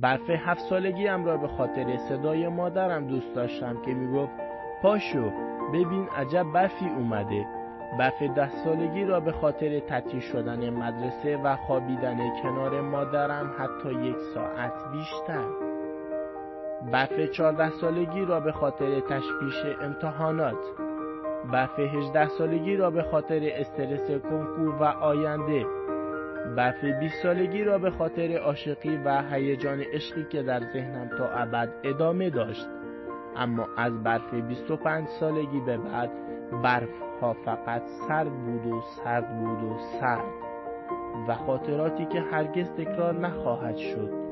برف هفت سالگیم را به خاطر صدای مادرم دوست داشتم که می‌گفت پاشو ببین عجب برفی اومده. برف ده سالگی را به خاطر تعطیل شدن مدرسه و خوابیدن کنار مادرم حتی یک ساعت بیشتر. برف چهارده سالگی را به خاطر تشویش امتحانات. برف هجده سالگی را به خاطر استرس کنکور و آینده. برف 20 سالگی را به خاطر عاشقی و هیجان عشقی که در ذهنم تا ابد ادامه داشت. اما از برف 25 سالگی به بعد برف ها فقط سرد بود و سرد بود و سرد و خاطراتی که هرگز تکرار نخواهد شد.